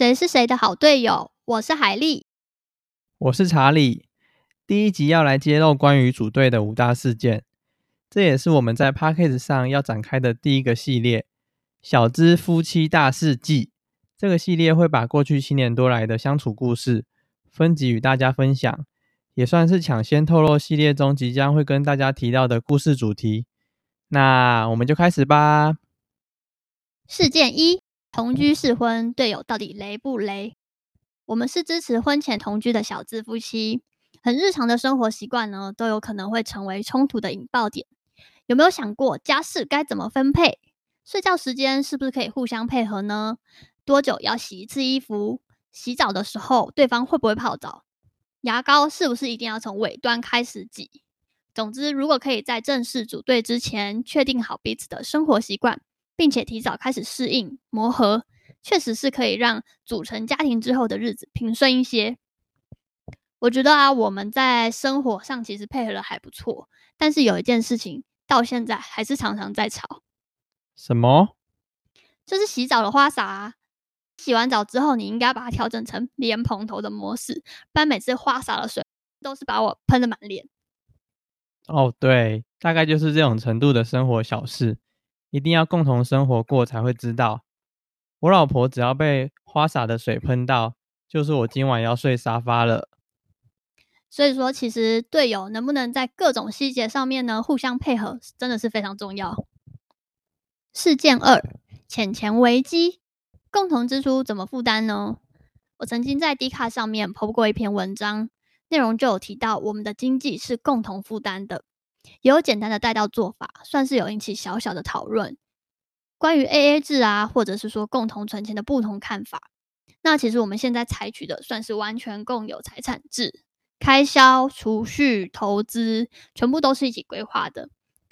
谁是谁的好队友？我是海莉，我是查理。第一集要来揭露关于组队的五大事件，这也是我们在 Podcast 上要展开的第一个系列——小资夫妻大事记。这个系列会把过去七年多来的相处故事分集与大家分享，也算是抢先透露系列中即将会跟大家提到的故事主题。那我们就开始吧。事件一：同居试婚，队友到底雷不雷？我们是支持婚前同居的小资夫妻。很日常的生活习惯呢，都有可能会成为冲突的引爆点。有没有想过家事该怎么分配？睡觉时间是不是可以互相配合呢？多久要洗一次衣服？洗澡的时候对方会不会泡澡？牙膏是不是一定要从尾端开始挤？总之，如果可以在正式组队之前确定好彼此的生活习惯，并且提早开始适应磨合，确实是可以让组成家庭之后的日子平顺一些。我觉得啊，我们在生活上其实配合的还不错，但是有一件事情到现在还是常常在吵。什么？就是洗澡的花洒啊。洗完澡之后，你应该把它调整成莲蓬头的模式，不然每次花洒的水都是把我喷的满脸。哦，对，大概就是这种程度的生活小事，一定要共同生活过才会知道。我老婆只要被花洒的水喷到，就是我今晚要睡沙发了。所以说，其实队友能不能在各种细节上面呢，互相配合，真的是非常重要。事件二：钱钱危机，共同支出怎么负担呢？我曾经在 D 卡上面 po 过一篇文章，内容就有提到我们的经济是共同负担的，也有简单的带到做法，算是有引起小小的讨论。关于 AA 制啊，或者是说共同存钱的不同看法。那其实我们现在采取的算是完全共有财产制。开销、储蓄、投资，全部都是一起规划的。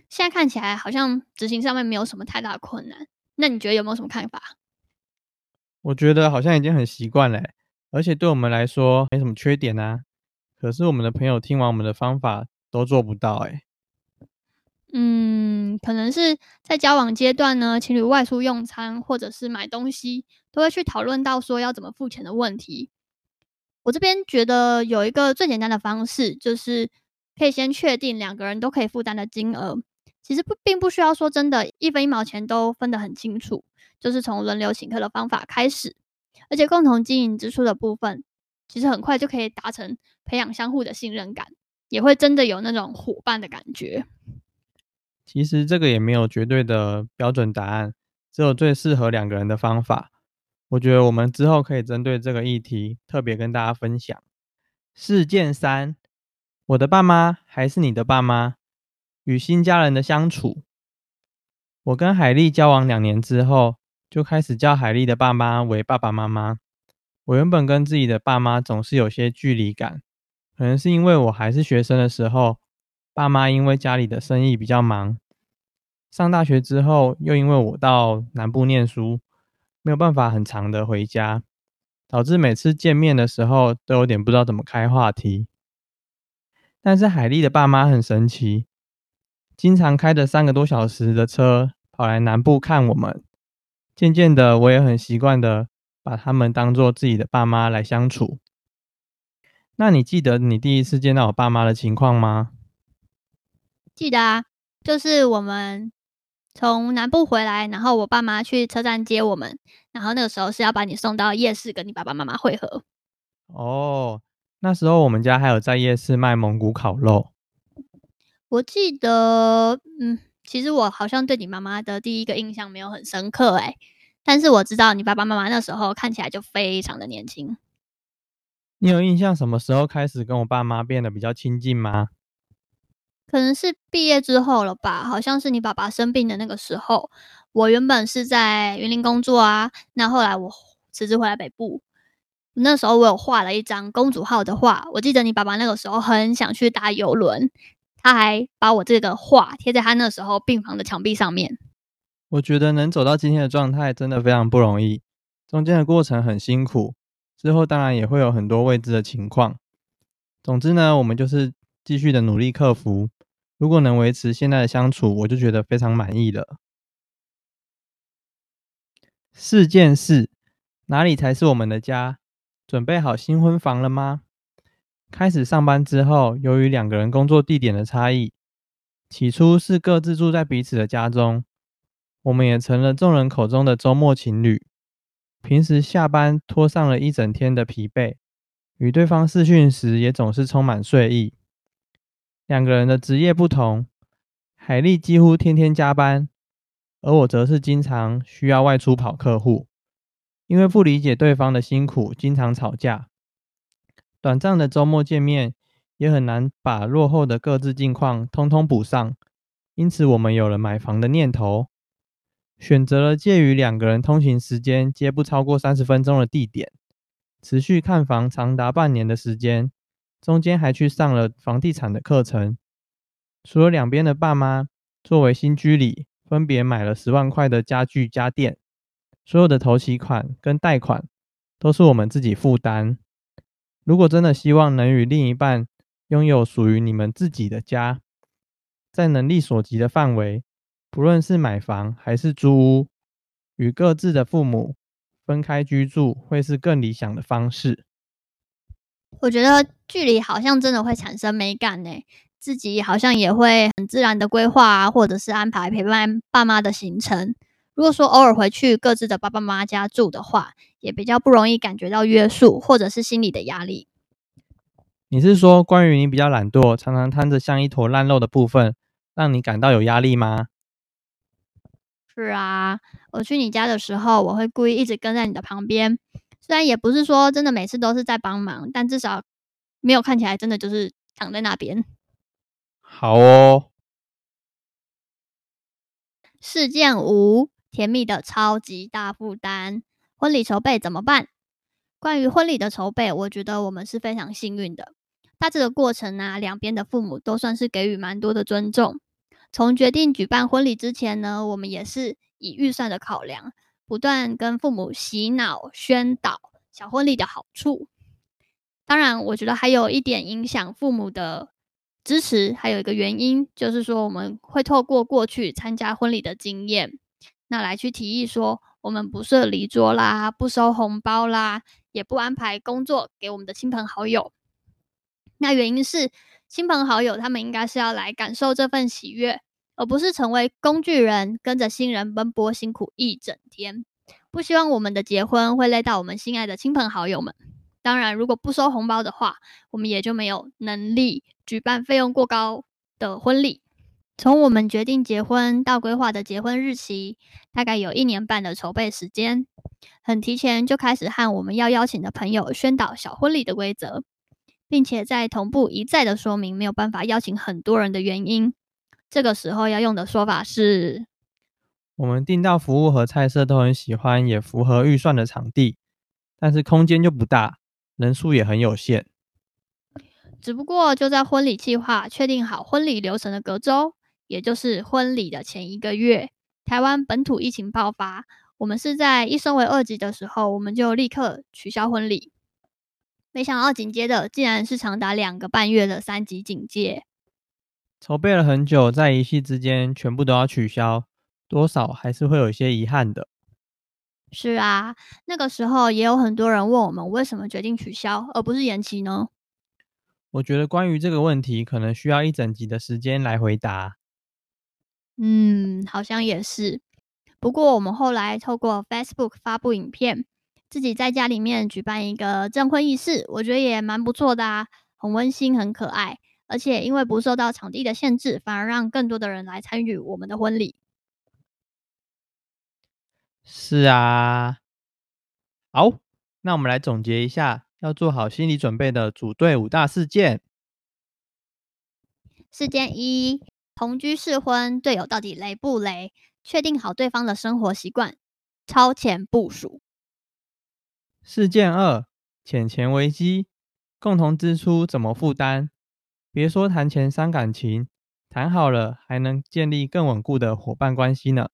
现在看起来好像执行上面没有什么太大困难。那你觉得有没有什么看法？我觉得好像已经很习惯了，而且对我们来说没什么缺点啊。可是我们的朋友听完我们的方法都做不到，哎。嗯，可能是在交往阶段呢，情侣外出用餐或者是买东西，都会去讨论到说要怎么付钱的问题。我这边觉得有一个最简单的方式，就是可以先确定两个人都可以负担的金额。其实不并不需要说真的，一分一毛钱都分得很清楚，就是从轮流请客的方法开始，而且共同经营支出的部分，其实很快就可以达成培养相互的信任感，也会真的有那种伙伴的感觉。其实这个也没有绝对的标准答案，只有最适合两个人的方法。我觉得我们之后可以针对这个议题特别跟大家分享。事件三：我的爸妈还是你的爸妈？与新家人的相处。我跟海丽交往两年之后，就开始叫海丽的爸妈为爸爸妈妈。我原本跟自己的爸妈总是有些距离感，可能是因为我还是学生的时候，爸妈因为家里的生意比较忙。上大学之后，又因为我到南部念书。没有办法很长的回家，导致每次见面的时候都有点不知道怎么开话题。但是海丽的爸妈很神奇，经常开着三个多小时的车跑来南部看我们。渐渐的，我也很习惯的把他们当做自己的爸妈来相处。那你记得你第一次见到我爸妈的情况吗？记得啊，就是我们。从南部回来，然后我爸妈去车站接我们，然后那个时候是要把你送到夜市跟你爸爸妈妈会合。哦，那时候我们家还有在夜市卖蒙古烤肉。我记得，嗯，其实我好像对你妈妈的第一个印象没有很深刻，哎，但是我知道你爸爸妈妈那时候看起来就非常的年轻。你有印象什么时候开始跟我爸妈变得比较亲近吗？可能是毕业之后了吧，好像是你爸爸生病的那个时候。我原本是在云林工作啊，那后来我辞职回来北部。那时候我有画了一张公主号的画，我记得你爸爸那个时候很想去搭邮轮，他还把我这个画贴在他那时候病房的墙壁上面。我觉得能走到今天的状态真的非常不容易，中间的过程很辛苦，之后当然也会有很多未知的情况。总之呢，我们就是继续的努力克服。如果能维持现在的相处，我就觉得非常满意了。四件事：哪里才是我们的家？准备好新婚房了吗？开始上班之后，由于两个人工作地点的差异，起初是各自住在彼此的家中，我们也成了众人口中的周末情侣。平时下班拖上了一整天的疲惫，与对方视讯时也总是充满睡意。两个人的职业不同，海莉几乎天天加班，而我则是经常需要外出跑客户，因为不理解对方的辛苦，经常吵架。短暂的周末见面，也很难把落后的各自近况通通补上，因此我们有了买房的念头，选择了介于两个人通勤时间皆不超过三十分钟的地点，持续看房长达半年的时间，中间还去上了房地产的课程。除了两边的爸妈作为新居里分别买了十万块的家具家电，所有的头期款跟贷款都是我们自己负担。如果真的希望能与另一半拥有属于你们自己的家，在能力所及的范围，不论是买房还是租屋，与各自的父母分开居住，会是更理想的方式。我觉得距离好像真的会产生美感呢，自己好像也会很自然的规划啊，或者是安排陪伴爸妈的行程。如果说偶尔回去各自的爸爸妈妈家住的话，也比较不容易感觉到约束，或者是心理的压力。你是说关于你比较懒惰，常常摊着像一坨烂肉的部分，让你感到有压力吗？是啊，我去你家的时候，我会故意一直跟在你的旁边，虽然也不是说真的每次都是在帮忙，但至少没有看起来真的就是躺在那边。好哦。事件五。甜蜜的超级大负担，婚礼筹备怎么办？关于婚礼的筹备，我觉得我们是非常幸运的。大致的过程呢、啊，两边的父母都算是给予蛮多的尊重。从决定举办婚礼之前呢，我们也是以预算的考量，不断跟父母洗脑宣导小婚礼的好处。当然，我觉得还有一点影响父母的支持，还有一个原因就是说，我们会透过过去参加婚礼的经验。那来去提议说，我们不设礼桌啦，不收红包啦，也不安排工作给我们的亲朋好友。那原因是，亲朋好友他们应该是要来感受这份喜悦，而不是成为工具人，跟着新人奔波辛苦一整天。不希望我们的结婚会累到我们心爱的亲朋好友们。当然，如果不收红包的话，我们也就没有能力举办费用过高的婚礼。从我们决定结婚到规划的结婚日期，大概有一年半的筹备时间，很提前就开始和我们要邀请的朋友宣导小婚礼的规则，并且在同步一再的说明没有办法邀请很多人的原因。这个时候要用的说法是：我们订到服务和菜色都很喜欢，也符合预算的场地，但是空间就不大，人数也很有限。只不过就在婚礼计划确定好婚礼流程的隔周。也就是婚礼的前一个月，台湾本土疫情爆发，我们是在一升为二级的时候，我们就立刻取消婚礼。没想到紧接着竟然是长达两个半月的三级警戒，筹备了很久，在一夕之间全部都要取消，多少还是会有一些遗憾的。是啊，那个时候也有很多人问我们为什么决定取消，而不是延期呢？我觉得关于这个问题，可能需要一整集的时间来回答。嗯，好像也是。不过我们后来透过 Facebook 发布影片，自己在家里面举办一个证婚仪式，我觉得也蛮不错的啊，很温馨，很可爱。而且因为不受到场地的限制，反而让更多的人来参与我们的婚礼。是啊。好，那我们来总结一下，要做好心理准备的组队五大事件。事件一。同居试婚，队友到底雷不雷？确定好对方的生活习惯，超前部署。事件二：钱钱危机，共同支出怎么负担？别说谈钱伤感情，谈好了还能建立更稳固的伙伴关系呢。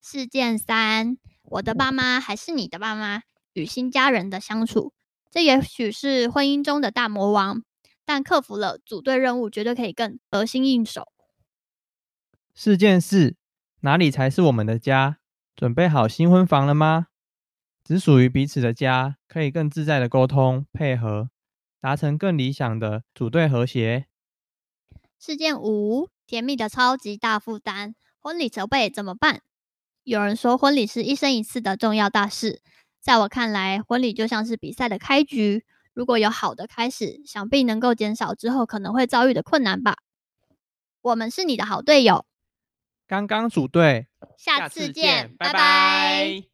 事件三：我的爸妈还是你的爸妈，与新家人的相处，这也许是婚姻中的大魔王。但克服了组队任务，绝对可以更得心应手。事件四：哪里才是我们的家？准备好新婚房了吗？只属于彼此的家，可以更自在的沟通配合，达成更理想的组队和谐。事件五：甜蜜的超级大负担，婚礼筹备怎么办？有人说婚礼是一生一次的重要大事，在我看来，婚礼就像是比赛的开局，如果有好的开始，想必能够减少之后可能会遭遇的困难吧。我们是你的好队友，刚刚组队，下次见，拜拜。拜拜。